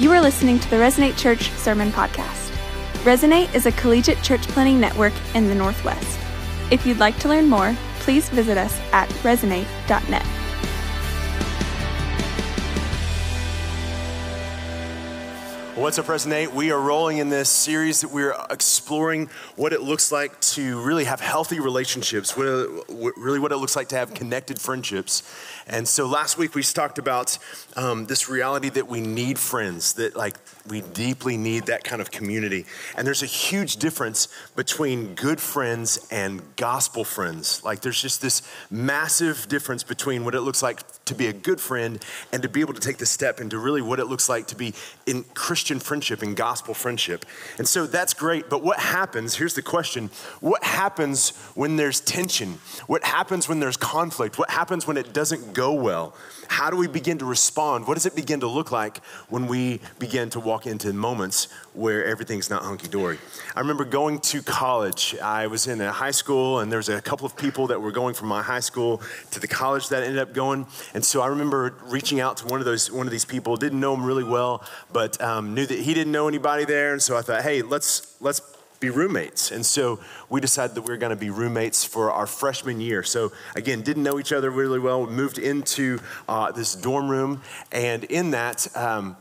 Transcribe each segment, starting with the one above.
You are listening to the Resonate Church Sermon Podcast. Resonate is a collegiate church planting network in the Northwest. If you'd like to learn more, please visit us at resonate.net. What's up, Resonate? We are rolling in this series that we're exploring what it looks like to really have healthy relationships, what, really what it looks like to have connected friendships. And so last week we talked about um, this reality that we need friends, that like we deeply need that kind of community. And there's a huge difference between good friends and gospel friends. Like there's just this massive difference between what it looks like to be a good friend and to be able to take the step into really what it looks like to be in Christian friendship and gospel friendship. And so that's great, but what happens? Here's the question What happens when there's tension? What happens when there's conflict? What happens when it doesn't go well? How do we begin to respond? What does it begin to look like when we begin to walk into moments where everything's not hunky dory? I remember going to college. I was in a high school, and there was a couple of people that were going from my high school to the college that ended up going. And so I remember reaching out to one of those one of these people. Didn't know him really well, but um, knew that he didn't know anybody there, and so I thought, hey, let's let's be roommates. And so we decided that we were going to be roommates for our freshman year. So again, didn't know each other really well. We moved into uh, this dorm room, and in that, um,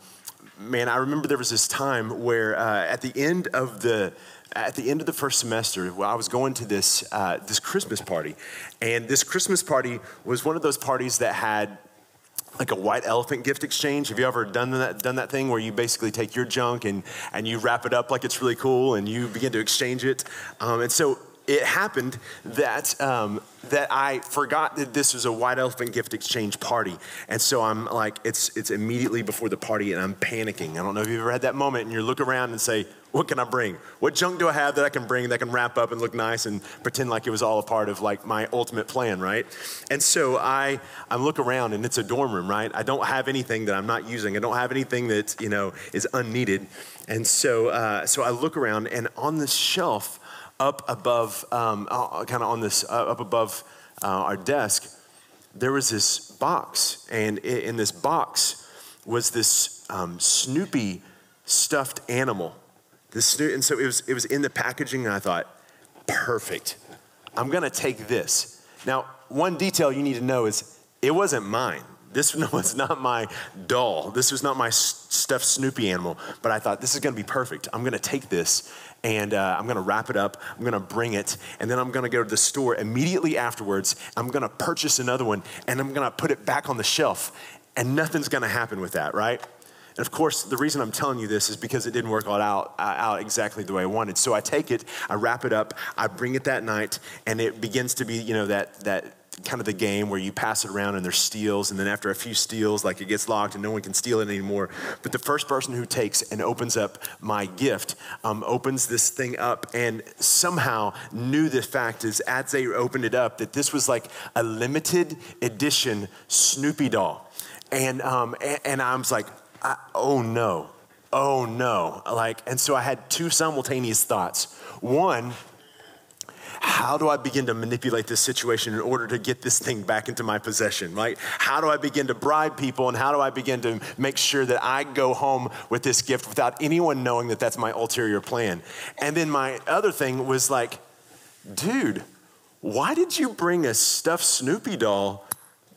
man, I remember there was this time where uh, at the end of the at the end of the first semester, I was going to this uh, this Christmas party, and this Christmas party was one of those parties that had like a white elephant gift exchange. Have you ever done that, done that thing where you basically take your junk and, and you wrap it up like it's really cool and you begin to exchange it? Um, and so it happened that um, that I forgot that this was a white elephant gift exchange party, and so I'm like, it's it's immediately before the party, and I'm panicking. I don't know if you've ever had that moment, and you look around and say, "What can I bring? What junk do I have that I can bring that can wrap up and look nice and pretend like it was all a part of like my ultimate plan, right?" And so I I look around, and it's a dorm room, right? I don't have anything that I'm not using. I don't have anything that you know is unneeded, and so uh, so I look around, and on the shelf up above, um, uh, kind of on this, uh, up above uh, our desk, there was this box. And in this box was this um, Snoopy stuffed animal. This and so it was, it was in the packaging, and I thought, perfect. I'm gonna take this. Now, one detail you need to know is it wasn't mine. This was not my doll. This was not my stuffed Snoopy animal. But I thought, this is gonna be perfect. I'm gonna take this and uh, I'm gonna wrap it up. I'm gonna bring it, and then I'm gonna go to the store immediately afterwards. I'm gonna purchase another one, and I'm gonna put it back on the shelf, and nothing's gonna happen with that, right? And of course, the reason I'm telling you this is because it didn't work out, uh, out exactly the way I wanted. So I take it, I wrap it up, I bring it that night, and it begins to be, you know, that, that kind of the game where you pass it around and there's steals, and then after a few steals, like it gets locked and no one can steal it anymore. But the first person who takes and opens up my gift um, opens this thing up and somehow knew the fact is as they opened it up that this was like a limited edition Snoopy doll. And, um, and, and I was like, I, oh no, oh no. Like, and so I had two simultaneous thoughts. One, how do I begin to manipulate this situation in order to get this thing back into my possession? Right? How do I begin to bribe people and how do I begin to make sure that I go home with this gift without anyone knowing that that's my ulterior plan? And then my other thing was like, dude, why did you bring a stuffed Snoopy doll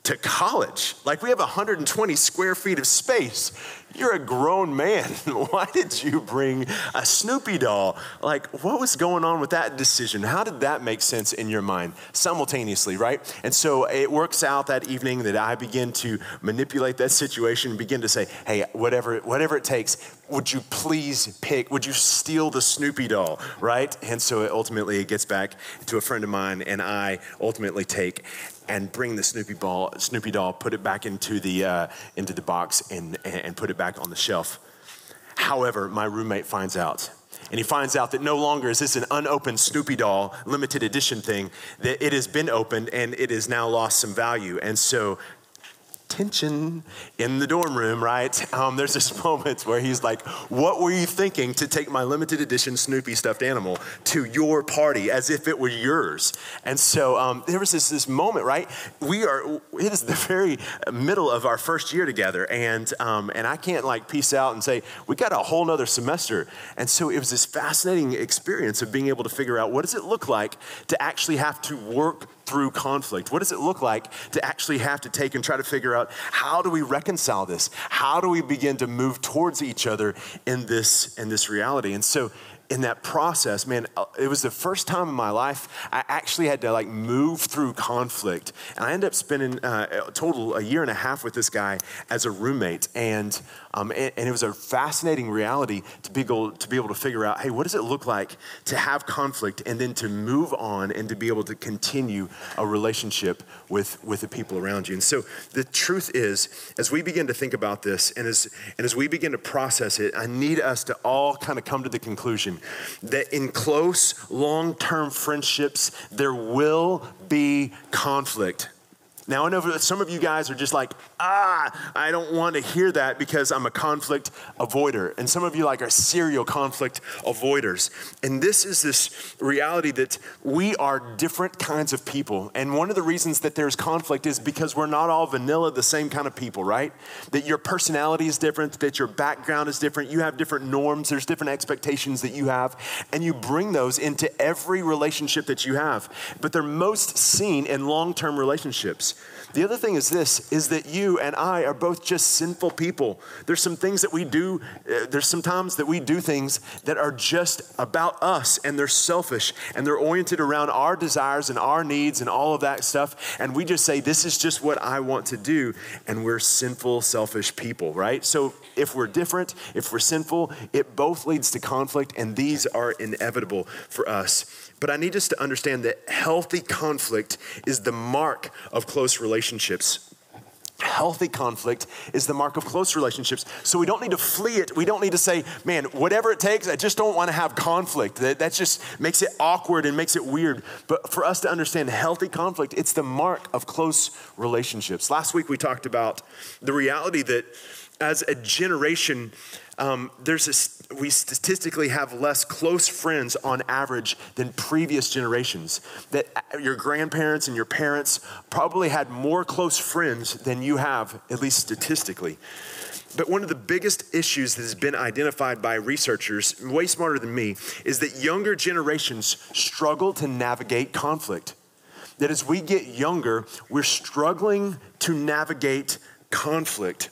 to college? Like, we have 120 square feet of space. You're a grown man. Why did you bring a Snoopy doll? Like, what was going on with that decision? How did that make sense in your mind simultaneously, right? And so it works out that evening that I begin to manipulate that situation and begin to say, hey, whatever, whatever it takes, would you please pick, would you steal the Snoopy doll, right? And so it ultimately it gets back to a friend of mine, and I ultimately take and bring the Snoopy ball, Snoopy doll, put it back into the uh, into the box, and and put it back on the shelf. However, my roommate finds out. And he finds out that no longer is this an unopened Snoopy doll limited edition thing, that it has been opened and it has now lost some value. And so tension in the dorm room, right? Um, there's this moment where he's like, What were you thinking to take my limited edition Snoopy stuffed animal to your party as if it were yours? And so um, there was this, this moment, right? We are, it is the very middle of our first year together. And, um, and I can't like peace out and say, We got a whole nother semester. And so it was this fascinating experience of being able to figure out what does it look like to actually have to work through conflict? What does it look like to actually have to take and try to figure out how do we reconcile this? How do we begin to move towards each other in this in this reality? And so in that process, man, uh, it was the first time in my life I actually had to like move through conflict. And I ended up spending uh, a total a year and a half with this guy as a roommate. And, um, and, and, it was a fascinating reality to be, able, to be able to figure out, hey, what does it look like to have conflict and then to move on and to be able to continue a relationship with, with the people around you. And so the truth is, as we begin to think about this and as, and as we begin to process it, I need us to all kind of come to the conclusion that in close, long term friendships, there will be conflict. Now, I know that some of you guys are just like, ah, I don't want to hear that because I'm a conflict avoider. And some of you like are serial conflict avoiders. And this is this reality that we are different kinds of people. And one of the reasons that there's conflict is because we're not all vanilla, the same kind of people, right? That your personality is different, that your background is different, you have different norms, there's different expectations that you have, and you bring those into every relationship that you have. But they're most seen in long term relationships. The other thing is this is that you and I are both just sinful people. There's some things that we do, uh, there's some times that we do things that are just about us and they're selfish and they're oriented around our desires and our needs and all of that stuff. And we just say, This is just what I want to do. And we're sinful, selfish people, right? So if we're different, if we're sinful, it both leads to conflict, and these are inevitable for us. But I need us to understand that healthy conflict is the mark of close relationships. Healthy conflict is the mark of close relationships. So we don't need to flee it. We don't need to say, man, whatever it takes, I just don't want to have conflict. That, that just makes it awkward and makes it weird. But for us to understand healthy conflict, it's the mark of close relationships. Last week we talked about the reality that as a generation, um, there's a, we statistically have less close friends on average than previous generations. That uh, your grandparents and your parents probably had more close friends than you have, at least statistically. But one of the biggest issues that has been identified by researchers, way smarter than me, is that younger generations struggle to navigate conflict. That as we get younger, we're struggling to navigate conflict.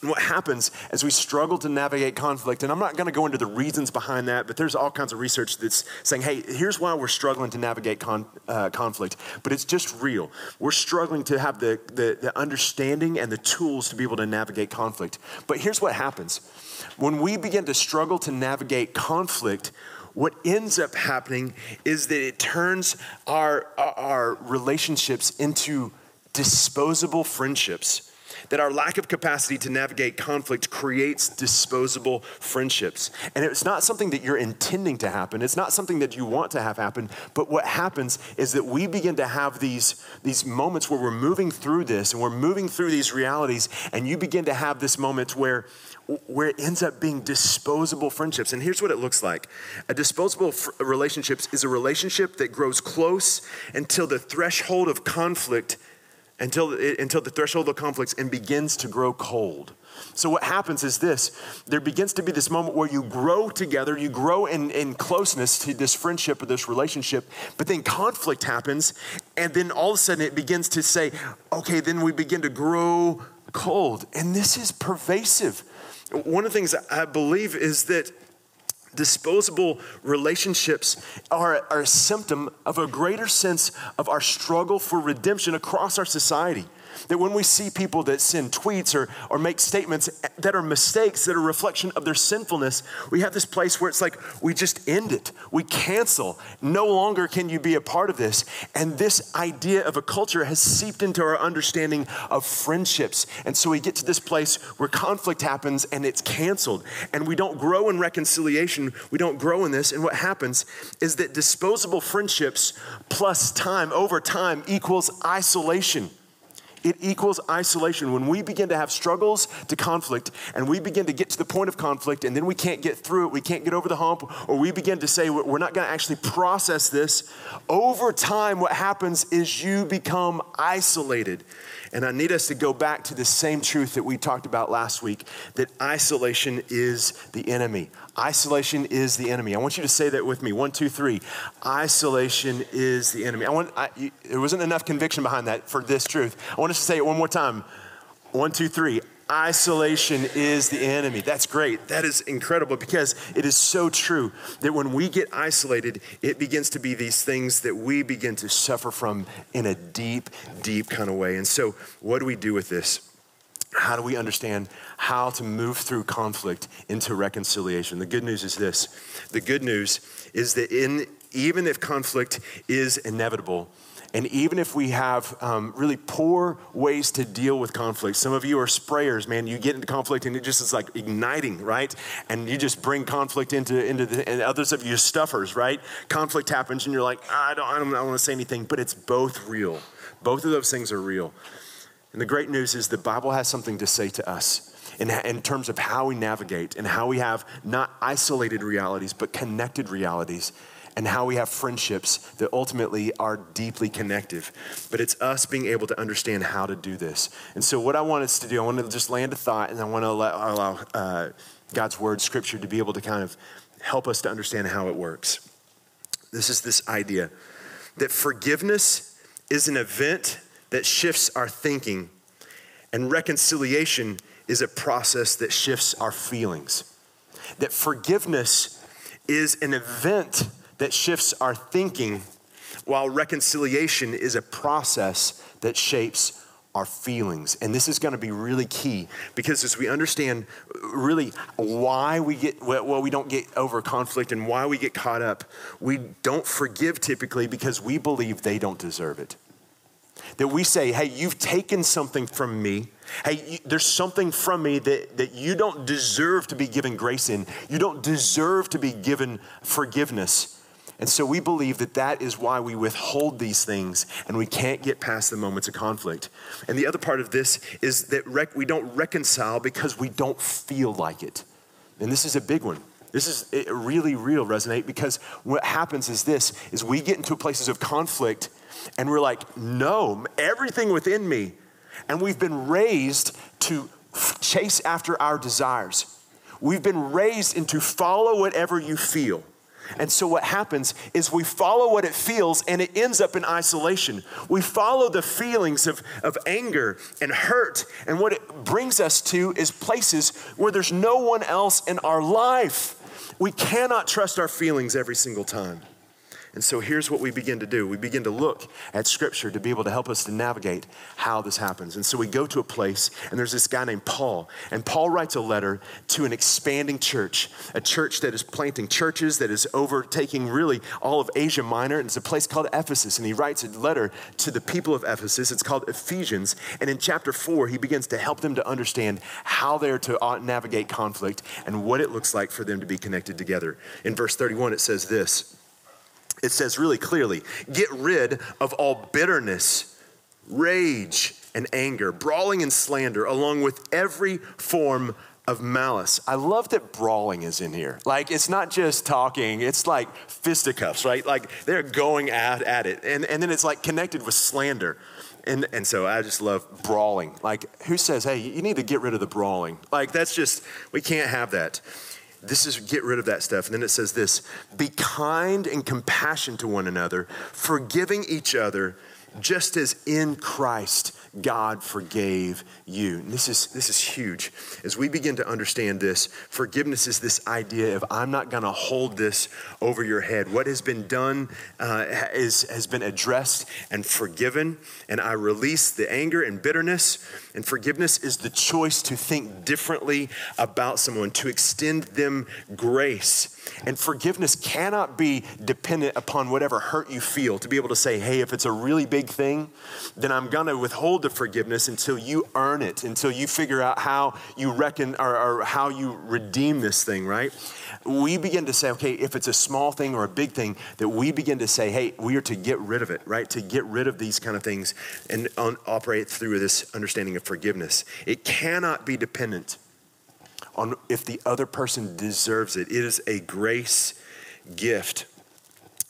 And what happens as we struggle to navigate conflict, and I'm not going to go into the reasons behind that, but there's all kinds of research that's saying, hey, here's why we're struggling to navigate con- uh, conflict, but it's just real. We're struggling to have the, the, the understanding and the tools to be able to navigate conflict. But here's what happens when we begin to struggle to navigate conflict, what ends up happening is that it turns our, our relationships into disposable friendships that our lack of capacity to navigate conflict creates disposable friendships. And it's not something that you're intending to happen, it's not something that you want to have happen, but what happens is that we begin to have these, these moments where we're moving through this and we're moving through these realities, and you begin to have this moment where where it ends up being disposable friendships. And here's what it looks like a disposable fr- relationships is a relationship that grows close until the threshold of conflict until, until the threshold of conflicts and begins to grow cold. So, what happens is this there begins to be this moment where you grow together, you grow in, in closeness to this friendship or this relationship, but then conflict happens, and then all of a sudden it begins to say, okay, then we begin to grow cold. And this is pervasive. One of the things I believe is that disposable relationships are, are a symptom of a greater sense of our struggle for redemption across our society. That when we see people that send tweets or, or make statements that are mistakes, that are reflection of their sinfulness, we have this place where it's like we just end it. We cancel. No longer can you be a part of this. And this idea of a culture has seeped into our understanding of friendships. And so we get to this place where conflict happens and it's canceled. And we don't grow in reconciliation. We don't grow in this. And what happens is that disposable friendships plus time over time equals isolation it equals isolation. When we begin to have struggles to conflict and we begin to get to the point of conflict and then we can't get through it, we can't get over the hump, or we begin to say we're not going to actually process this, over time, what happens is you become isolated. And I need us to go back to the same truth that we talked about last week that isolation is the enemy. Isolation is the enemy. I want you to say that with me. One, two, three. Isolation is the enemy. I want. I, you, there wasn't enough conviction behind that for this truth. I want us to say it one more time. One, two, three. Isolation is the enemy. That's great. That is incredible because it is so true that when we get isolated, it begins to be these things that we begin to suffer from in a deep, deep kind of way. And so, what do we do with this? How do we understand how to move through conflict into reconciliation? The good news is this the good news is that in, even if conflict is inevitable, and even if we have um, really poor ways to deal with conflict, some of you are sprayers, man. You get into conflict and it just is like igniting, right? And you just bring conflict into, into the, and others of you stuffers, right? Conflict happens and you're like, I don't, I don't, don't want to say anything, but it's both real. Both of those things are real. And the great news is the Bible has something to say to us in, in terms of how we navigate and how we have not isolated realities, but connected realities and how we have friendships that ultimately are deeply connective. But it's us being able to understand how to do this. And so, what I want us to do, I want to just land a thought and I want to allow, allow uh, God's word, scripture, to be able to kind of help us to understand how it works. This is this idea that forgiveness is an event that shifts our thinking, and reconciliation is a process that shifts our feelings. That forgiveness is an event that shifts our thinking, while reconciliation is a process that shapes our feelings. And this is going to be really key because as we understand really why we get, well, we don't get over conflict and why we get caught up, we don't forgive typically because we believe they don't deserve it. That we say, hey, you've taken something from me. Hey, there's something from me that, that you don't deserve to be given grace in. You don't deserve to be given forgiveness. And so we believe that that is why we withhold these things and we can't get past the moments of conflict. And the other part of this is that rec- we don't reconcile because we don't feel like it. And this is a big one. This is it really real resonate because what happens is this is we get into places of conflict and we're like, no, everything within me. And we've been raised to chase after our desires. We've been raised into follow whatever you feel. And so what happens is we follow what it feels and it ends up in isolation. We follow the feelings of, of anger and hurt, and what it brings us to is places where there's no one else in our life. We cannot trust our feelings every single time. And so here's what we begin to do we begin to look at Scripture to be able to help us to navigate how this happens. And so we go to a place, and there's this guy named Paul. And Paul writes a letter to an expanding church, a church that is planting churches, that is overtaking really all of Asia Minor. And it's a place called Ephesus. And he writes a letter to the people of Ephesus. It's called Ephesians. And in chapter four, he begins to help them to understand how they're to uh, navigate conflict and what it looks like for them to be connected together. In verse 31, it says this it says really clearly get rid of all bitterness, rage, and anger, brawling and slander, along with every form of malice. I love that brawling is in here. Like, it's not just talking, it's like fisticuffs, right? Like, they're going at, at it. And, and then it's like connected with slander. And, and so I just love brawling. Like, who says, hey, you need to get rid of the brawling? Like, that's just, we can't have that. This is get rid of that stuff. And then it says this be kind and compassion to one another, forgiving each other, just as in Christ God forgave you. And this is, this is huge. As we begin to understand this, forgiveness is this idea of I'm not going to hold this over your head. What has been done uh, is, has been addressed and forgiven, and I release the anger and bitterness. And forgiveness is the choice to think differently about someone, to extend them grace. And forgiveness cannot be dependent upon whatever hurt you feel, to be able to say, hey, if it's a really big big thing, then I'm going to withhold the forgiveness until you earn it, until you figure out how you reckon or, or how you redeem this thing, right? We begin to say, okay, if it's a small thing or a big thing, that we begin to say, hey, we are to get rid of it, right? To get rid of these kind of things and operate through this understanding of forgiveness. It cannot be dependent on if the other person deserves it. It is a grace gift.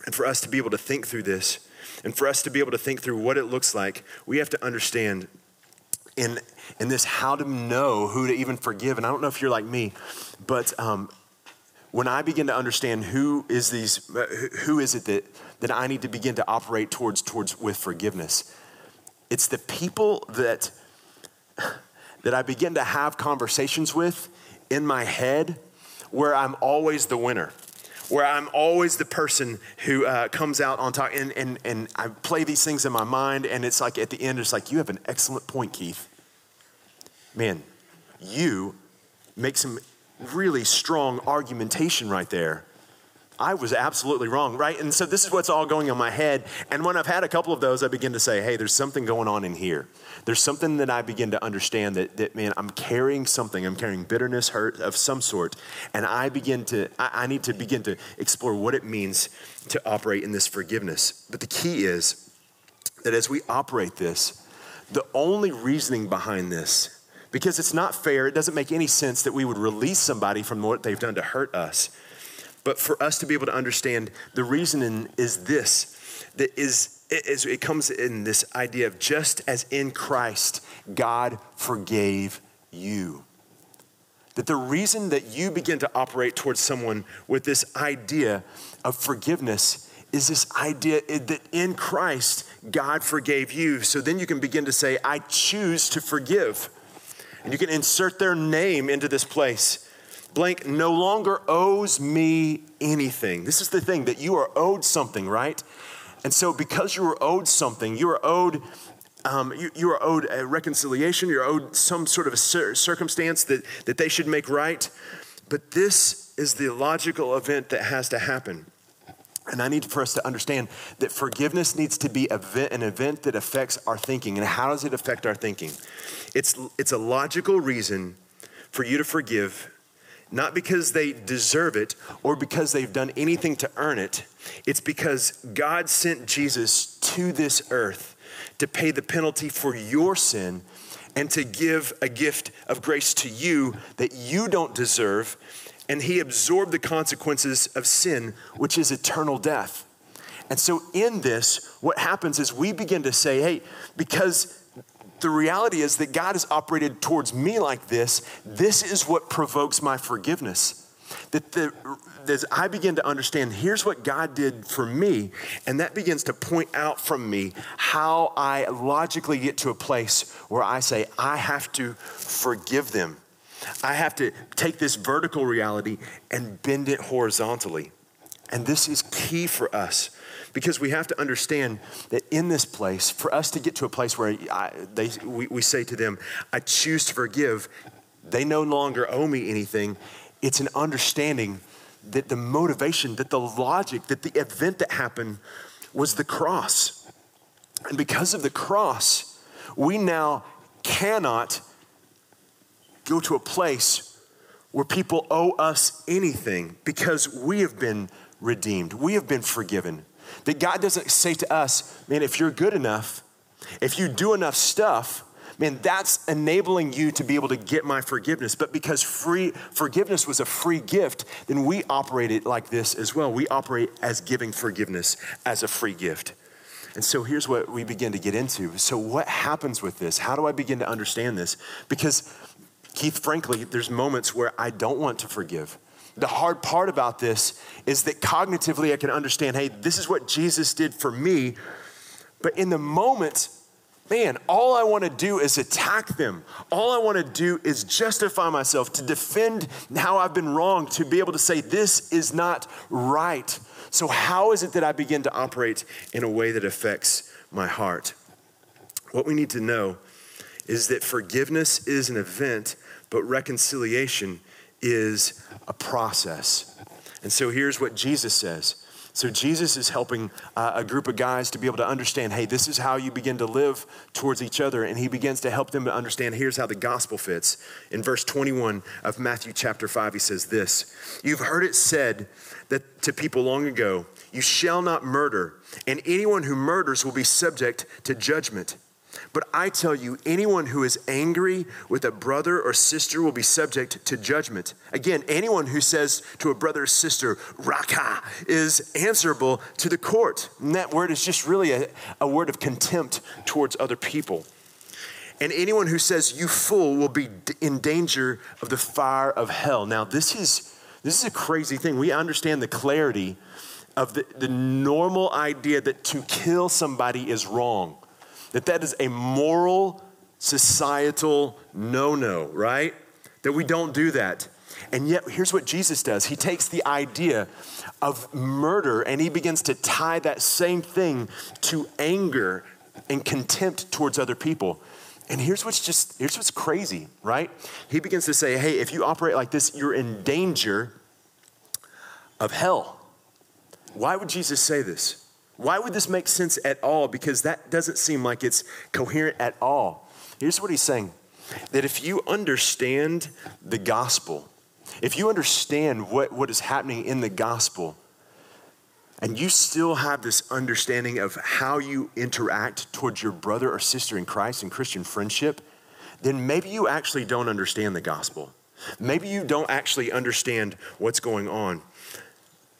And for us to be able to think through this, and for us to be able to think through what it looks like, we have to understand in, in this how to know who to even forgive. And I don't know if you're like me, but um, when I begin to understand who is these, who is it that, that I need to begin to operate towards, towards with forgiveness, it's the people that, that I begin to have conversations with in my head where I'm always the winner where I'm always the person who uh, comes out on top, and, and, and I play these things in my mind, and it's like at the end, it's like, you have an excellent point, Keith. Man, you make some really strong argumentation right there. I was absolutely wrong, right? And so this is what's all going on my head. And when I've had a couple of those, I begin to say, hey, there's something going on in here. There's something that I begin to understand that, that man, I'm carrying something. I'm carrying bitterness, hurt of some sort. And I begin to, I, I need to begin to explore what it means to operate in this forgiveness. But the key is that as we operate this, the only reasoning behind this, because it's not fair, it doesn't make any sense that we would release somebody from what they've done to hurt us. But for us to be able to understand, the reasoning is this that is, is it comes in this idea of just as in Christ, God forgave you. That the reason that you begin to operate towards someone with this idea of forgiveness is this idea that in Christ, God forgave you. So then you can begin to say, I choose to forgive. And you can insert their name into this place blank no longer owes me anything. This is the thing that you are owed something, right? And so, because you are owed something, you are owed. Um, you, you, are owed a reconciliation, you're owed some sort of a cir- circumstance that, that they should make right. But this is the logical event that has to happen. And I need for us to understand that forgiveness needs to be an event that affects our thinking. And how does it affect our thinking? It's, it's a logical reason for you to forgive not because they deserve it or because they've done anything to earn it. It's because God sent Jesus to this earth to pay the penalty for your sin and to give a gift of grace to you that you don't deserve. And he absorbed the consequences of sin, which is eternal death. And so, in this, what happens is we begin to say, hey, because the reality is that God has operated towards me like this. This is what provokes my forgiveness. That the, as I begin to understand, here's what God did for me, and that begins to point out from me how I logically get to a place where I say, I have to forgive them. I have to take this vertical reality and bend it horizontally. And this is key for us because we have to understand that in this place, for us to get to a place where I, they, we, we say to them, I choose to forgive, they no longer owe me anything. It's an understanding that the motivation, that the logic, that the event that happened was the cross. And because of the cross, we now cannot go to a place where people owe us anything because we have been redeemed, we have been forgiven. That God doesn't say to us, man, if you're good enough, if you do enough stuff, man, that's enabling you to be able to get my forgiveness. But because free forgiveness was a free gift, then we operate it like this as well. We operate as giving forgiveness as a free gift. And so here's what we begin to get into. So, what happens with this? How do I begin to understand this? Because, Keith, frankly, there's moments where I don't want to forgive the hard part about this is that cognitively I can understand hey, this is what Jesus did for me. But in the moment, man, all I want to do is attack them. All I want to do is justify myself, to defend how I've been wrong, to be able to say, this is not right. So, how is it that I begin to operate in a way that affects my heart? What we need to know is that forgiveness is an event, but reconciliation is a process. And so here's what Jesus says So Jesus is helping uh, a group of guys to be able to understand hey, this is how you begin to live towards each other. And he begins to help them to understand here's how the gospel fits. In verse 21 of Matthew chapter 5, he says this You've heard it said that to people long ago, you shall not murder, and anyone who murders will be subject to judgment. But I tell you, anyone who is angry with a brother or sister will be subject to judgment. Again, anyone who says to a brother or sister, raka, is answerable to the court. And that word is just really a, a word of contempt towards other people. And anyone who says, You fool, will be in danger of the fire of hell. Now, this is, this is a crazy thing. We understand the clarity of the, the normal idea that to kill somebody is wrong that that is a moral, societal no no, right? That we don't do that. And yet, here's what Jesus does He takes the idea of murder and he begins to tie that same thing to anger and contempt towards other people. And here's what's just, here's what's crazy, right? He begins to say, hey, if you operate like this, you're in danger of hell. Why would Jesus say this? Why would this make sense at all? Because that doesn't seem like it's coherent at all. Here's what he's saying that if you understand the gospel, if you understand what, what is happening in the gospel, and you still have this understanding of how you interact towards your brother or sister in Christ and Christian friendship, then maybe you actually don't understand the gospel. Maybe you don't actually understand what's going on.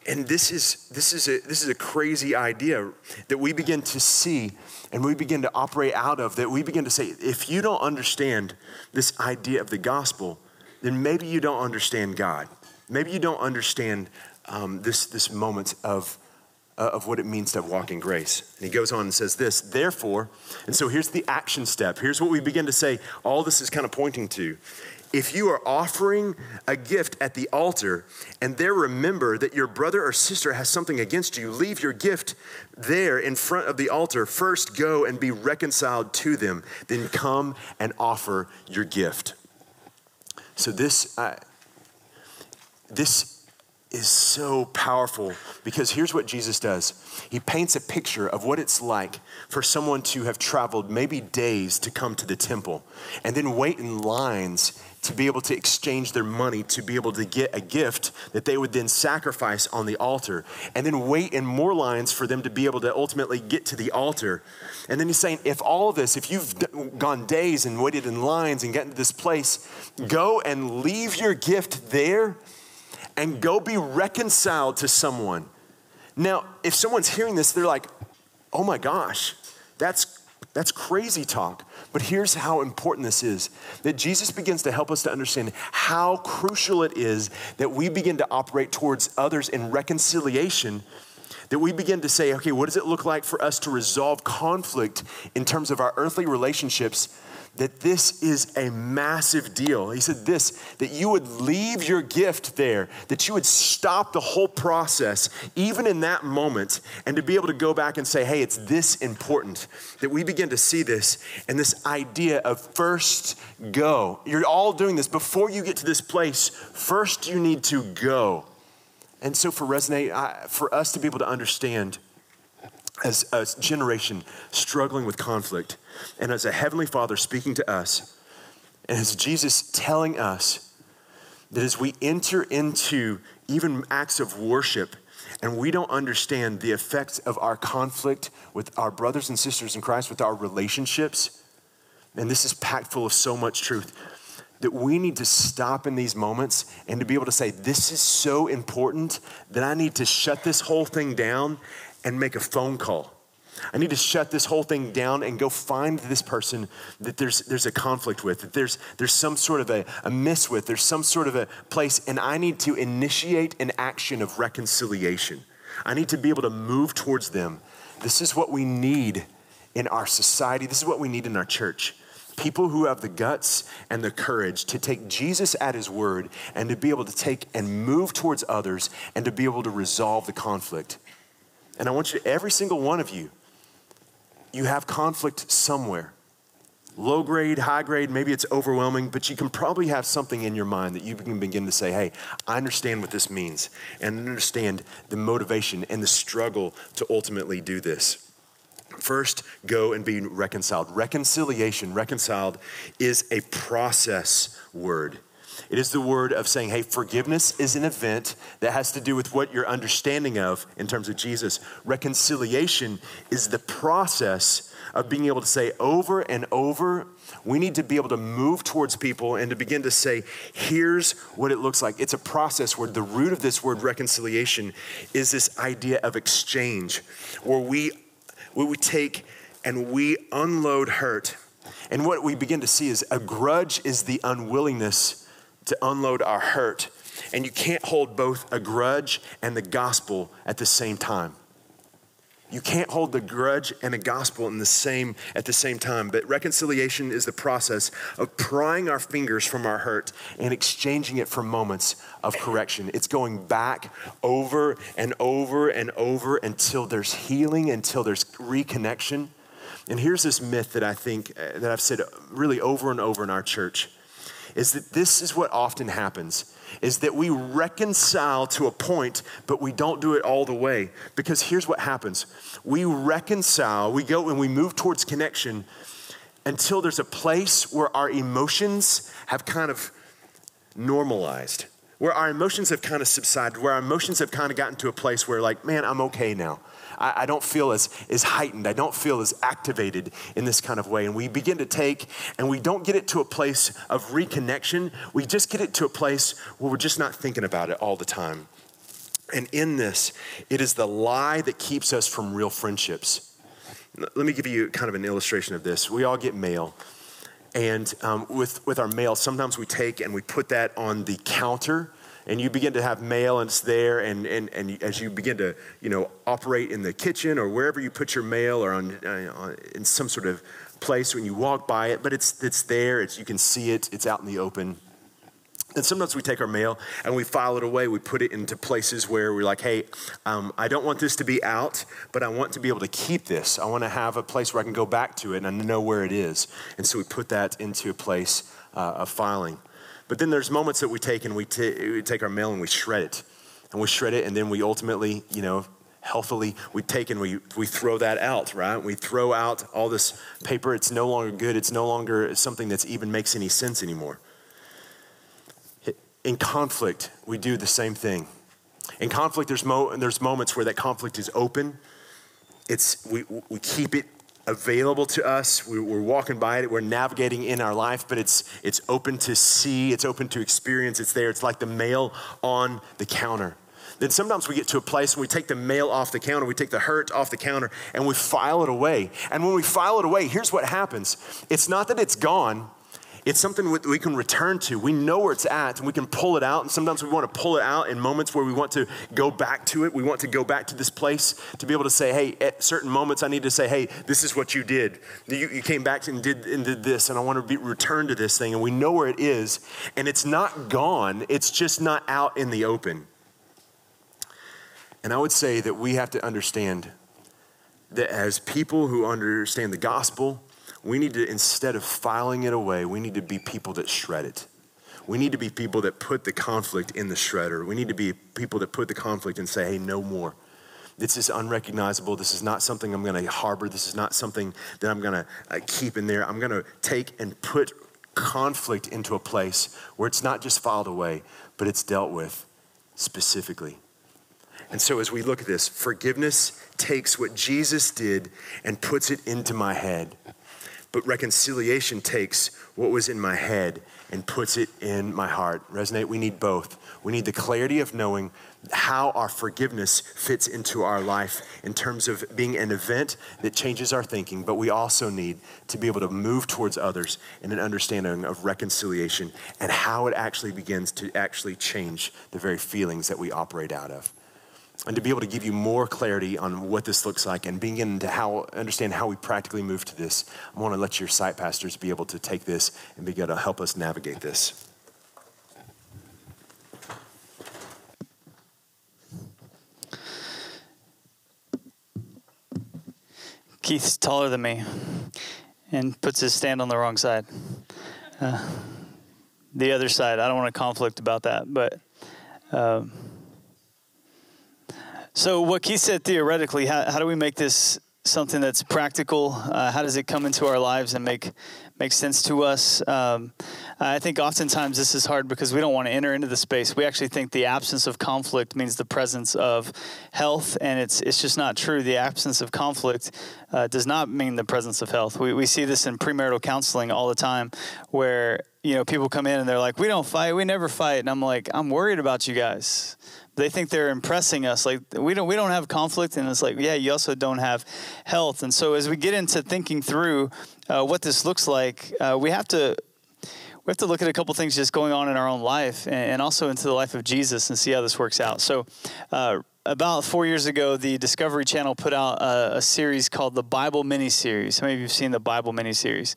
And this is, this, is a, this is a crazy idea that we begin to see and we begin to operate out of. That we begin to say, if you don't understand this idea of the gospel, then maybe you don't understand God. Maybe you don't understand um, this, this moment of, uh, of what it means to walk in grace. And he goes on and says this, therefore, and so here's the action step. Here's what we begin to say all this is kind of pointing to if you are offering a gift at the altar and there remember that your brother or sister has something against you, leave your gift there in front of the altar. First, go and be reconciled to them, then come and offer your gift. So, this, uh, this is so powerful because here's what Jesus does He paints a picture of what it's like for someone to have traveled maybe days to come to the temple and then wait in lines to be able to exchange their money to be able to get a gift that they would then sacrifice on the altar and then wait in more lines for them to be able to ultimately get to the altar. And then he's saying, if all this, if you've gone days and waited in lines and gotten to this place, go and leave your gift there and go be reconciled to someone. Now, if someone's hearing this, they're like, oh my gosh, that's, that's crazy talk. But here's how important this is that Jesus begins to help us to understand how crucial it is that we begin to operate towards others in reconciliation. That we begin to say, okay, what does it look like for us to resolve conflict in terms of our earthly relationships that this is a massive deal. He said this that you would leave your gift there, that you would stop the whole process, even in that moment, and to be able to go back and say, hey, it's this important. That we begin to see this and this idea of first go. You're all doing this. Before you get to this place, first you need to go. And so, for Resonate, I, for us to be able to understand as a generation struggling with conflict, and as a Heavenly Father speaking to us, and as Jesus telling us that as we enter into even acts of worship, and we don't understand the effects of our conflict with our brothers and sisters in Christ, with our relationships, and this is packed full of so much truth, that we need to stop in these moments and to be able to say, This is so important that I need to shut this whole thing down and make a phone call. I need to shut this whole thing down and go find this person that there's, there's a conflict with, that there's, there's some sort of a, a miss with, there's some sort of a place, and I need to initiate an action of reconciliation. I need to be able to move towards them. This is what we need in our society, this is what we need in our church. People who have the guts and the courage to take Jesus at his word and to be able to take and move towards others and to be able to resolve the conflict. And I want you, every single one of you, you have conflict somewhere. low grade, high grade, maybe it's overwhelming, but you can probably have something in your mind that you can begin to say, hey, I understand what this means and understand the motivation and the struggle to ultimately do this. First, go and be reconciled. Reconciliation, reconciled, is a process word. It is the word of saying, hey, forgiveness is an event that has to do with what you're understanding of in terms of Jesus. Reconciliation is the process of being able to say over and over, we need to be able to move towards people and to begin to say, here's what it looks like. It's a process where the root of this word reconciliation is this idea of exchange, where we, where we take and we unload hurt. And what we begin to see is a grudge is the unwillingness to unload our hurt. And you can't hold both a grudge and the gospel at the same time. You can't hold the grudge and the gospel in the same at the same time. But reconciliation is the process of prying our fingers from our hurt and exchanging it for moments of correction. It's going back over and over and over until there's healing, until there's reconnection. And here's this myth that I think uh, that I've said really over and over in our church is that this is what often happens is that we reconcile to a point, but we don't do it all the way. Because here's what happens we reconcile, we go and we move towards connection until there's a place where our emotions have kind of normalized, where our emotions have kind of subsided, where our emotions have kind of gotten to a place where, like, man, I'm okay now. I, I don't feel as, as heightened. I don't feel as activated in this kind of way. And we begin to take, and we don't get it to a place of reconnection. We just get it to a place where we're just not thinking about it all the time. And in this, it is the lie that keeps us from real friendships. Let me give you kind of an illustration of this. We all get mail. And um, with, with our mail, sometimes we take and we put that on the counter and you begin to have mail and it's there and, and, and as you begin to you know operate in the kitchen or wherever you put your mail or on, uh, in some sort of place when you walk by it but it's, it's there it's, you can see it it's out in the open and sometimes we take our mail and we file it away. We put it into places where we're like, hey, um, I don't want this to be out, but I want to be able to keep this. I want to have a place where I can go back to it and I know where it is. And so we put that into a place uh, of filing. But then there's moments that we take and we, t- we take our mail and we shred it. And we shred it and then we ultimately, you know, healthily we take and we, we throw that out right? We throw out all this paper. It's no longer good. It's no longer something that even makes any sense anymore. In conflict we do the same thing. In conflict there's, mo- there's moments where that conflict is open. It's we, we keep it available to us. We, are walking by it. We're navigating in our life, but it's, it's open to see. It's open to experience. It's there. It's like the mail on the counter. Then sometimes we get to a place and we take the mail off the counter, we take the hurt off the counter, and we file it away. And when we file it away, here's what happens it's not that it's gone, it's something we can return to. We know where it's at and we can pull it out. And sometimes we want to pull it out in moments where we want to go back to it. We want to go back to this place to be able to say, hey, at certain moments, I need to say, hey, this is what you did. You, you came back and did, and did this, and I want to be, return to this thing. And we know where it is. And it's not gone, it's just not out in the open. And I would say that we have to understand that as people who understand the gospel, we need to, instead of filing it away, we need to be people that shred it. We need to be people that put the conflict in the shredder. We need to be people that put the conflict and say, hey, no more. This is unrecognizable. This is not something I'm going to harbor. This is not something that I'm going to uh, keep in there. I'm going to take and put conflict into a place where it's not just filed away, but it's dealt with specifically. And so, as we look at this, forgiveness takes what Jesus did and puts it into my head. But reconciliation takes what was in my head and puts it in my heart. Resonate, we need both. We need the clarity of knowing how our forgiveness fits into our life in terms of being an event that changes our thinking, but we also need to be able to move towards others in an understanding of reconciliation and how it actually begins to actually change the very feelings that we operate out of and to be able to give you more clarity on what this looks like and begin to how, understand how we practically move to this, I want to let your site pastors be able to take this and be able to help us navigate this. Keith's taller than me. and puts his stand on the wrong side. Uh, the other side, I don't want to conflict about that, but. Um, so, what Keith said theoretically, how, how do we make this something that's practical? Uh, how does it come into our lives and make make sense to us? Um, I think oftentimes this is hard because we don't want to enter into the space. We actually think the absence of conflict means the presence of health, and it's it's just not true. The absence of conflict uh, does not mean the presence of health. We we see this in premarital counseling all the time, where you know people come in and they're like, "We don't fight. We never fight," and I'm like, "I'm worried about you guys." They think they're impressing us. Like we don't we don't have conflict and it's like yeah you also don't have health. And so as we get into thinking through uh, what this looks like uh, we have to we have to look at a couple things just going on in our own life and, also into the life of jesus and see how this works out. So uh, about four years ago, the Discovery Channel put out a, a, series called the Bible Mini Series. Some of you have seen the Bible Mini Series.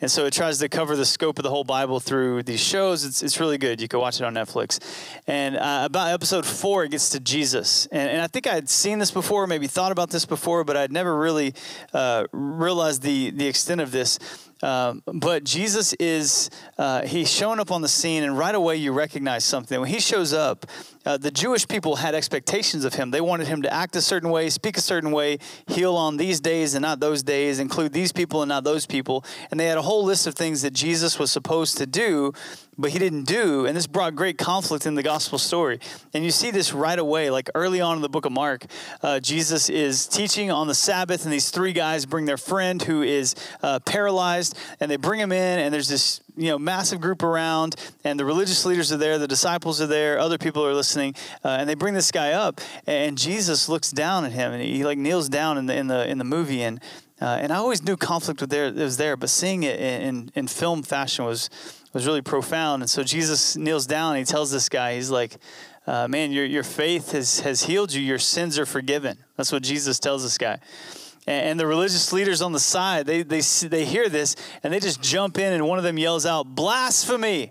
And so it tries to cover the scope of the whole Bible through these shows. It's, it's really good. You can watch it on Netflix. And uh, about episode four, it gets to Jesus. And, and I think I'd seen this before, maybe thought about this before, but I'd never really uh, realized the, the extent of this. Um, but Jesus is, uh, he's showing up on the scene, and right away you recognize something. When he shows up, uh, the Jewish people had expectations of him. They wanted him to act a certain way, speak a certain way, heal on these days and not those days, include these people and not those people. And they had a whole list of things that Jesus was supposed to do but he didn't do. And this brought great conflict in the gospel story. And you see this right away, like early on in the book of Mark. Uh, Jesus is teaching on the Sabbath, and these three guys bring their friend who is uh, paralyzed, and they bring him in, and there's this you know massive group around and the religious leaders are there the disciples are there other people are listening uh, and they bring this guy up and jesus looks down at him and he like kneels down in the in the in the movie and uh, and I always knew conflict was there, was there, but seeing it in, in, film fashion was was really profound. And so Jesus kneels down and he tells this guy, he's like, uh, man, your, your faith has, has healed you. Your sins are forgiven. That's what Jesus tells this guy. And, the religious leaders on the side, they, they, they hear this and they just jump in and one of them yells out, blasphemy.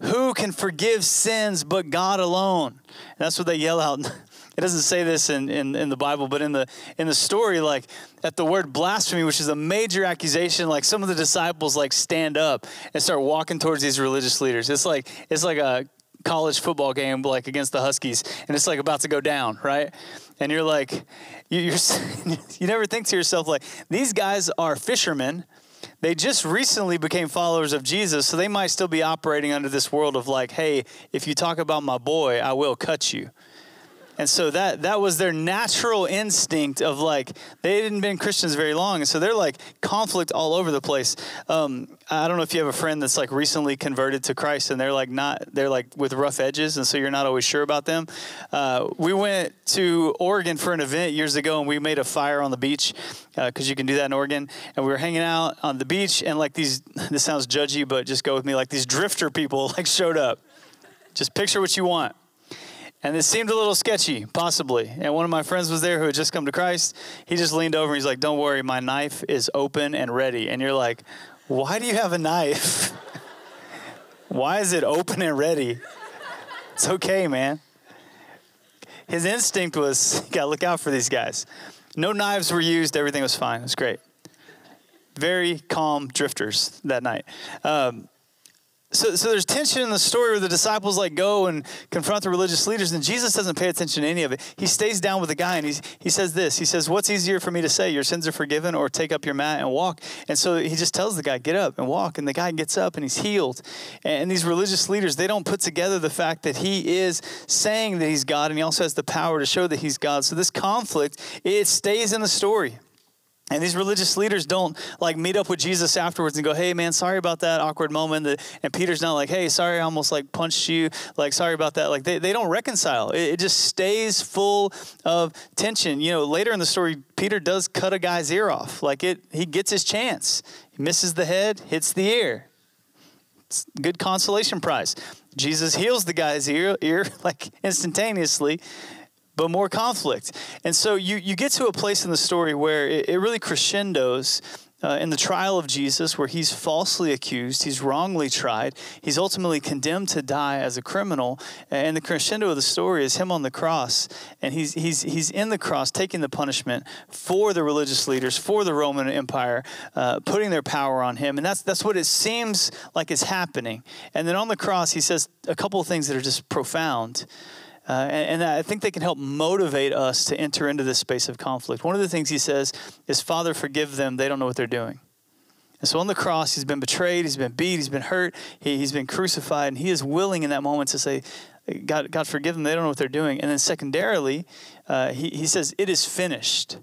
Who can forgive sins but God alone? And that's what they yell out. it doesn't say this in, in, in, the Bible, but in the in the story, like at the word blasphemy, which is a major accusation, like some of the disciples like stand up and start walking towards these religious leaders. It's like it's like a college football game like against the Huskies, and it's like about to go down, right? And you're like, you, you never think to yourself like these guys are fishermen. They just recently became followers of Jesus, so they might still be operating under this world of like, hey, if you talk about my boy, I will cut you. And so that that was their natural instinct of like they hadn't been Christians very long, and so they're like conflict all over the place. Um, I don't know if you have a friend that's like recently converted to Christ, and they're like not they're like with rough edges, and so you're not always sure about them. Uh, we went to Oregon for an event years ago, and we made a fire on the beach because uh, you can do that in Oregon. And we were hanging out on the beach, and like these this sounds judgy, but just go with me. Like these drifter people like showed up. Just picture what you want. And it seemed a little sketchy, possibly. And one of my friends was there who had just come to Christ. He just leaned over and he's like, Don't worry, my knife is open and ready. And you're like, Why do you have a knife? Why is it open and ready? It's okay, man. His instinct was, You gotta look out for these guys. No knives were used, everything was fine. It was great. Very calm drifters that night. Um, so, so there's tension in the story where the disciples like go and confront the religious leaders, and Jesus doesn't pay attention to any of it. He stays down with the guy and he's, he says this. He says, What's easier for me to say, your sins are forgiven, or take up your mat and walk? And so he just tells the guy, Get up and walk. And the guy gets up and he's healed. And these religious leaders, they don't put together the fact that he is saying that he's God and he also has the power to show that he's God. So this conflict, it stays in the story. And these religious leaders don't like meet up with Jesus afterwards and go, "Hey, man, sorry about that awkward moment." And Peter's not like, "Hey, sorry, I almost like punched you." Like, sorry about that. Like, they, they don't reconcile. It, it just stays full of tension. You know, later in the story, Peter does cut a guy's ear off. Like it, he gets his chance. He misses the head, hits the ear. It's good consolation prize. Jesus heals the guy's ear, ear like instantaneously but more conflict. And so you, you get to a place in the story where it, it really crescendos uh, in the trial of Jesus, where he's falsely accused, he's wrongly tried, he's ultimately condemned to die as a criminal. And the crescendo of the story is him on the cross, and he's, he's, he's in the cross taking the punishment for the religious leaders, for the Roman Empire, uh, putting their power on him. And that's, that's what it seems like is happening. And then on the cross, he says a couple of things that are just profound. Uh, and, and, I think they can help motivate us to enter into this space of conflict. One of the things he says is, Father, forgive them. They don't know what they're doing. And so on the cross, he's been betrayed, he's been beat, he's been hurt, he, has been crucified, and he is willing in that moment to say, God, God, forgive them. They don't know what they're doing. And then secondarily, uh, he, he says, It is finished.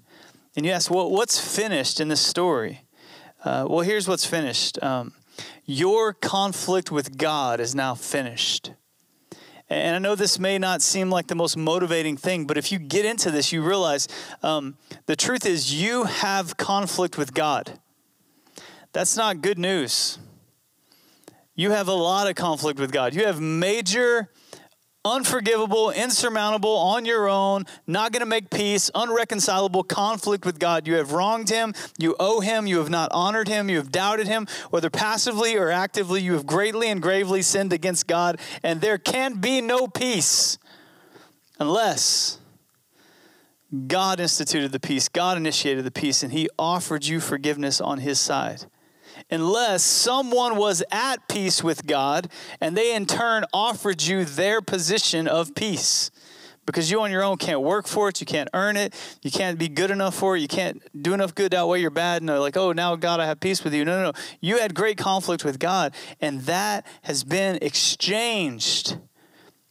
And you ask, well, what's finished in this story? Uh, well, here's what's finished um, Your conflict with God is now finished. And I know this may not seem like the most motivating thing, but if you get into this, you realize um, the truth is you have conflict with God. That's not good news. You have a lot of conflict with God. You have major unforgivable, insurmountable, on your own, not going to make peace, unreconcilable conflict with God. You have wronged him, you owe him, you have not honored him, you have doubted him, whether passively or actively, you have greatly and gravely sinned against God, and there can be no peace unless God instituted the peace, God initiated the peace, and he offered you forgiveness on his side unless someone was at peace with God and they in turn offered you their position of peace. Because you on your own can't work for it, you can't earn it, you can't be good enough for it, you can't do enough good to outweigh your bad, and they're like, oh, now God, I have peace with you. No, no, no. You had great conflict with God, and that has been exchanged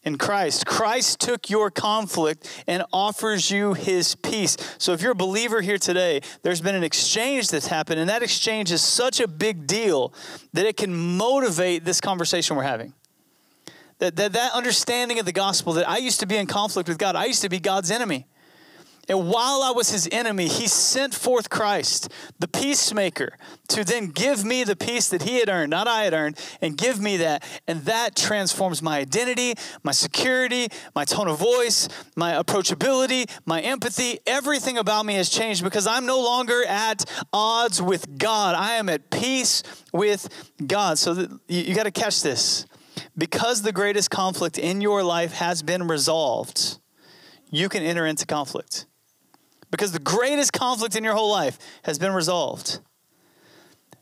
in Christ. Christ took your conflict and offers you his peace. So if you're a believer here today, there's been an exchange that's happened, and that exchange is such a big deal that it can motivate this conversation we're having. That, that, that understanding of the gospel that I used to be in conflict with God, I used to be God's enemy. And while I was his enemy, he sent forth Christ, the peacemaker, to then give me the peace that he had earned, not I had earned, and give me that. And that transforms my identity, my security, my tone of voice, my approachability, my empathy. Everything about me has changed because I'm no longer at odds with God. I am at peace with God. So that, you, you got to catch this. Because the greatest conflict in your life has been resolved, you can enter into conflict because the greatest conflict in your whole life has been resolved.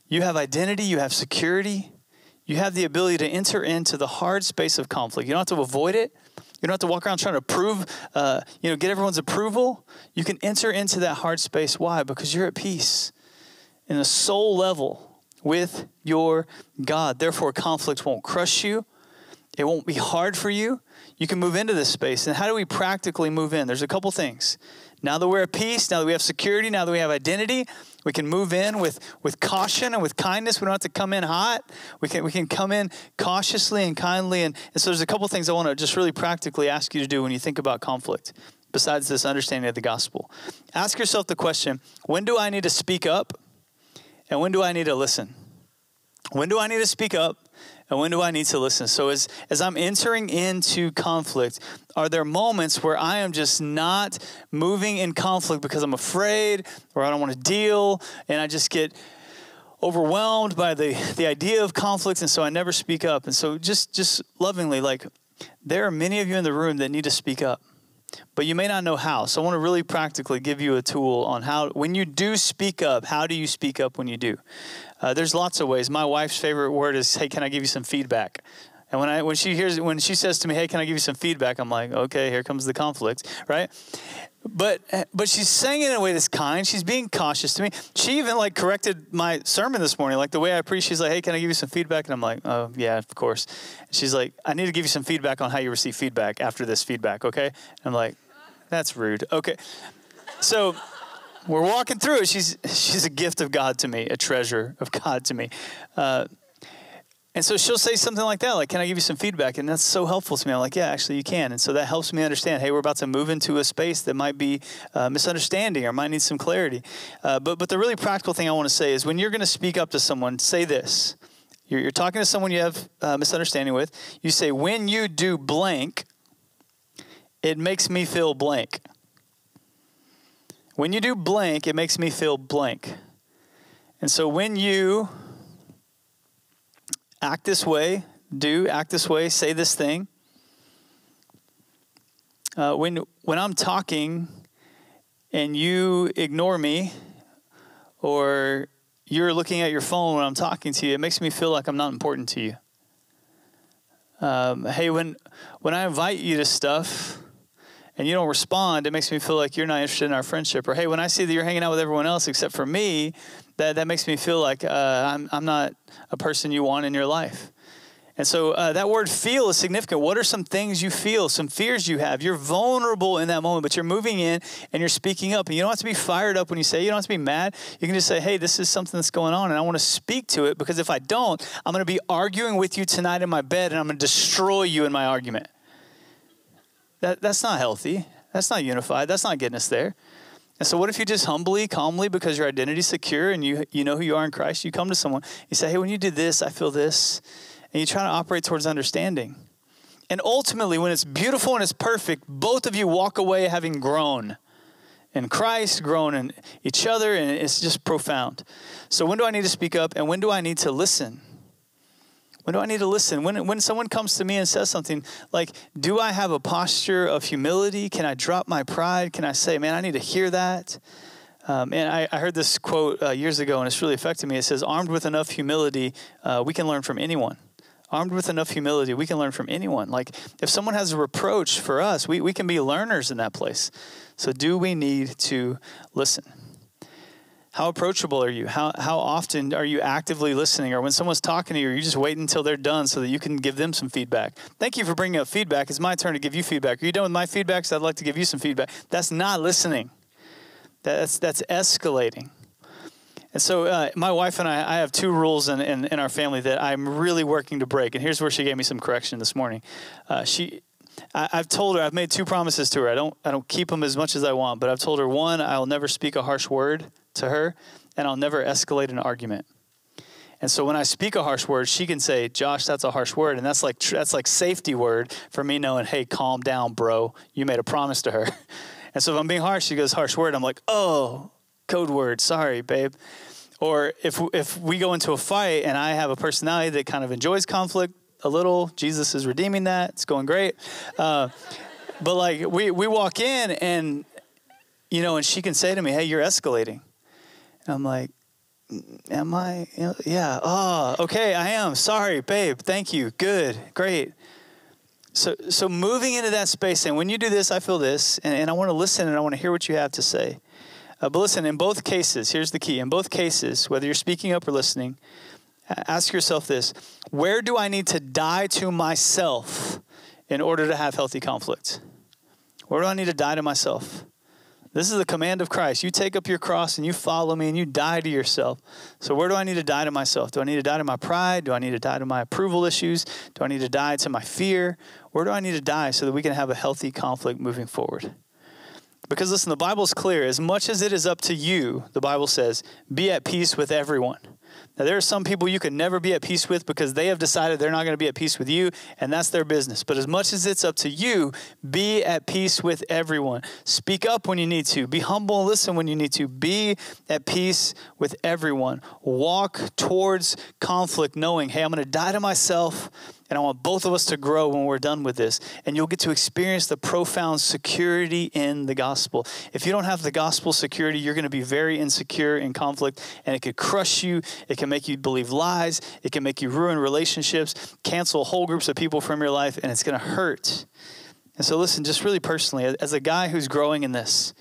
You have identity, you have security, you have the ability to enter into the hard space of conflict. You don't have to avoid it. You don't have to walk around trying to prove, uh, you know, get everyone's approval. You can enter into that hard space. Why? Because you're at peace in a soul level with your God. Therefore, conflict won't crush you. It won't be hard for you. You can move into this space. And how do we practically move in? There's a couple things. Now that we're at peace, now that we have security, now that we have identity, we can move in with, with caution and with kindness. We don't have to come in hot. We can, we can come in cautiously and kindly. And, and so there's a couple things I want to just really practically ask you to do when you think about conflict, besides this understanding of the gospel. Ask yourself the question when do I need to speak up? And when do I need to listen? When do I need to speak up? And when do I need to listen? So, as, as I'm entering into conflict, are there moments where I am just not moving in conflict because I'm afraid or I don't want to deal and I just get overwhelmed by the, the idea of conflict and so I never speak up? And so, just, just lovingly, like, there are many of you in the room that need to speak up but you may not know how. So I want to really practically give you a tool on how, when you do speak up, how do you speak up when you do? Uh, there's lots of ways. My wife's favorite word is, "Hey, can I give you some feedback?" And when I when she hears when she says to me, "Hey, can I give you some feedback?" I'm like, "Okay, here comes the conflict," right? But but she's saying it in a way that's kind. She's being cautious to me. She even like corrected my sermon this morning, like the way I preach. She's like, "Hey, can I give you some feedback?" And I'm like, "Oh yeah, of course." And she's like, "I need to give you some feedback on how you receive feedback after this feedback, okay?" And I'm like, "That's rude." Okay, so we're walking through it. She's she's a gift of God to me, a treasure of God to me. Uh, and so she'll say something like that, like, Can I give you some feedback? And that's so helpful to me. I'm like, Yeah, actually, you can. And so that helps me understand hey, we're about to move into a space that might be uh, misunderstanding or might need some clarity. Uh, but, but the really practical thing I want to say is when you're going to speak up to someone, say this. You're, you're talking to someone you have uh, misunderstanding with. You say, When you do blank, it makes me feel blank. When you do blank, it makes me feel blank. And so when you act this way, do act this way, say this thing, uh, when when I'm talking and you ignore me or you're looking at your phone when I'm talking to you, it makes me feel like I'm not important to you. Um, hey, when when I invite you to stuff and you don't respond, it makes me feel like you're not interested in our friendship. Or hey, when I see that you're hanging out with everyone else except for me, that that makes me feel like uh, I'm I'm not a person you want in your life. And so uh, that word feel is significant. What are some things you feel, some fears you have? You're vulnerable in that moment, but you're moving in and you're speaking up. And you don't have to be fired up when you say, you don't have to be mad. You can just say, hey, this is something that's going on, and I want to speak to it because if I don't, I'm going to be arguing with you tonight in my bed and I'm going to destroy you in my argument. That, that's not healthy. That's not unified. That's not getting us there. And so, what if you just humbly, calmly, because your identity is secure and you, you know who you are in Christ, you come to someone, you say, hey, when you did this, I feel this and you try to operate towards understanding. And ultimately, when it's beautiful and it's perfect, both of you walk away having grown in Christ, grown in each other, and it's just profound. So, when do I need to speak up and when do I need to listen? When do I need to listen? When, when someone comes to me and says something like, Do I have a posture of humility? Can I drop my pride? Can I say, Man, I need to hear that? Um, and I, I, heard this quote uh, years ago, and it's really affected me. It says, Armed with enough humility, uh, we can learn from anyone armed with enough humility, we can learn from anyone. Like if someone has a reproach for us, we, we can be learners in that place. So, do we need to listen? How approachable are you? How, how often are you actively listening? Or when someone's talking to you, are you just waiting until they're done so that you can give them some feedback? Thank you for bringing up feedback. It's my turn to give you feedback. Are you done with my feedback? I'd like to give you some feedback. That's not listening. That's, that's escalating. And so, uh, my wife and I, I have two rules in, in, in, our family that I'm really working to break. And here's where she gave me some correction this morning. Uh, she, I, have told her I've made two promises to her. I don't, I don't keep them as much as I want, but I've told her one, I'll never speak a harsh word to her, and I'll never escalate an argument. And so when I speak a harsh word, she can say, "Josh, that's a harsh word," and that's like that's like safety word for me knowing, "Hey, calm down, bro. You made a promise to her." And so if I'm being harsh, she goes, "Harsh word." I'm like, "Oh, code word. Sorry, babe." Or if if we go into a fight and I have a personality that kind of enjoys conflict a little, Jesus is redeeming that. It's going great. Uh, but like we we walk in and you know, and she can say to me, "Hey, you're escalating." And I'm like, "Am I? Yeah. Oh, okay. I am. Sorry, babe. Thank you. Good. Great." So, so moving into that space, and when you do this, I feel this, and, and I want to listen and I want to hear what you have to say. Uh, but listen, in both cases, here's the key. In both cases, whether you're speaking up or listening, ask yourself this Where do I need to die to myself in order to have healthy conflict? Where do I need to die to myself? This is the command of Christ. You take up your cross and you follow me and you die to yourself. So, where do I need to die to myself? Do I need to die to my pride? Do I need to die to my approval issues? Do I need to die to my fear? Where do I need to die so that we can have a healthy conflict moving forward? Because listen, the Bible's clear. As much as it is up to you, the Bible says, be at peace with everyone. Now, there are some people you can never be at peace with because they have decided they're not going to be at peace with you, and that's their business. But as much as it's up to you, be at peace with everyone. Speak up when you need to. Be humble and listen when you need to. Be at peace with everyone. Walk towards conflict knowing, hey, I'm going to die to myself and I want both of us to grow when we're done with this. And you'll get to experience the profound security in the gospel. If you don't have the gospel security, you're going to be very insecure in conflict, and it could crush you. It can make you believe lies. It can make you ruin relationships, cancel whole groups of people from your life, and it's going to hurt. And so, listen, just really personally, as a guy who's growing in this,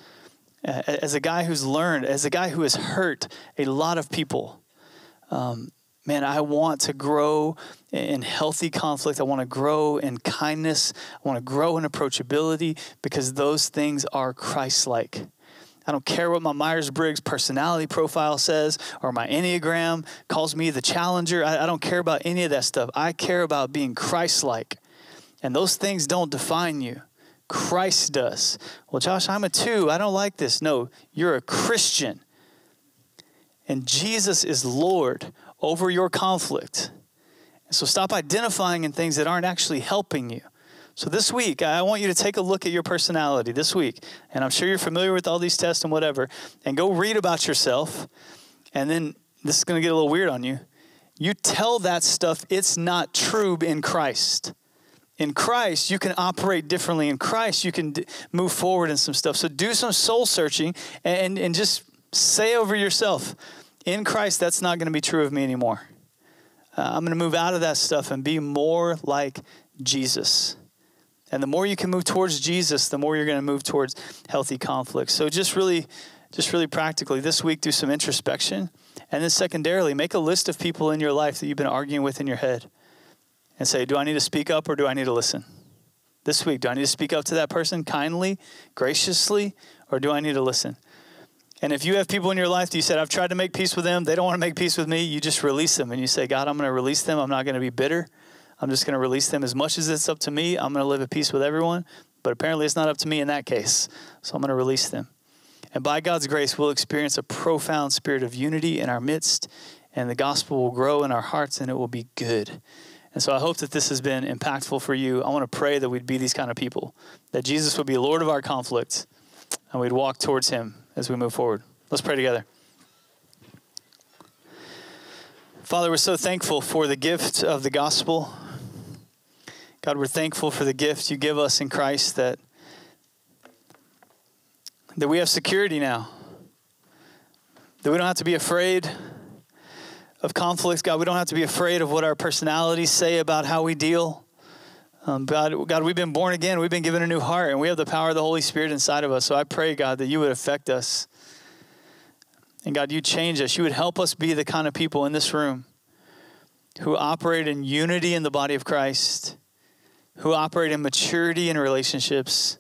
as a guy who's learned, as a guy who has hurt a lot of people, um, man, I want to grow in healthy conflict. I want to grow in kindness. I want to grow in approachability because those things are Christ like. I don't care what my Myers Briggs personality profile says or my Enneagram calls me the challenger. I, I don't care about any of that stuff. I care about being Christ like. And those things don't define you. Christ does. Well, Josh, I'm a two. I don't like this. No, you're a Christian. And Jesus is Lord over your conflict. So stop identifying in things that aren't actually helping you. So this week, I want you to take a look at your personality this week. And I'm sure you're familiar with all these tests and whatever. And go read about yourself. And then this is going to get a little weird on you. You tell that stuff it's not true in Christ. In Christ, you can operate differently. In Christ, you can d- move forward in some stuff. So do some soul searching and, and just say over yourself, in Christ, that's not going to be true of me anymore. Uh, I'm going to move out of that stuff and be more like Jesus. And the more you can move towards Jesus, the more you're going to move towards healthy conflict. So just really, just really practically, this week do some introspection, and then secondarily, make a list of people in your life that you've been arguing with in your head, and say, do I need to speak up or do I need to listen? This week, do I need to speak up to that person kindly, graciously, or do I need to listen? And if you have people in your life that you said, I've tried to make peace with them, they don't want to make peace with me, you just release them and you say, God, I'm going to release them. I'm not going to be bitter. I'm just going to release them as much as it's up to me. I'm going to live at peace with everyone. But apparently, it's not up to me in that case. So I'm going to release them. And by God's grace, we'll experience a profound spirit of unity in our midst, and the gospel will grow in our hearts, and it will be good. And so I hope that this has been impactful for you. I want to pray that we'd be these kind of people, that Jesus would be Lord of our conflict, and we'd walk towards Him as we move forward. Let's pray together. Father, we're so thankful for the gift of the gospel. God, we're thankful for the gift you give us in Christ that, that we have security now. That we don't have to be afraid of conflicts. God, we don't have to be afraid of what our personalities say about how we deal. Um, God, God, we've been born again. We've been given a new heart, and we have the power of the Holy Spirit inside of us. So I pray, God, that you would affect us. And God, you change us. You would help us be the kind of people in this room who operate in unity in the body of Christ, who operate in maturity in relationships,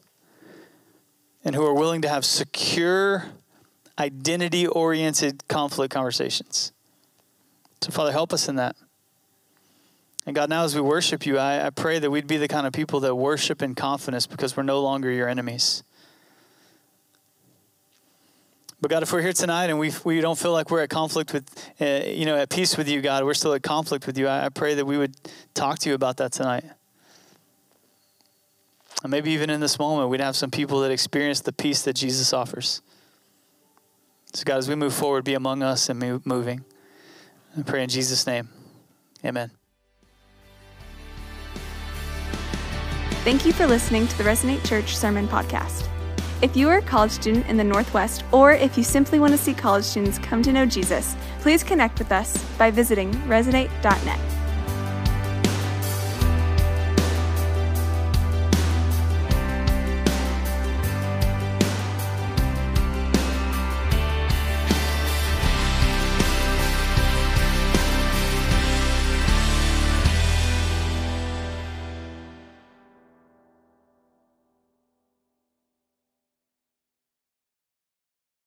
and who are willing to have secure, identity oriented conflict conversations. So, Father, help us in that. And God, now as we worship you, I, I pray that we'd be the kind of people that worship in confidence because we're no longer your enemies. But God, if we're here tonight and we, we don't feel like we're at conflict with, uh, you know, at peace with you, God, we're still at conflict with you, I, I pray that we would talk to you about that tonight. And maybe even in this moment, we'd have some people that experience the peace that Jesus offers. So, God, as we move forward, be among us and move, moving. I pray in Jesus' name. Amen. Thank you for listening to the Resonate Church Sermon Podcast. If you are a college student in the Northwest, or if you simply want to see college students come to know Jesus, please connect with us by visiting resonate.net.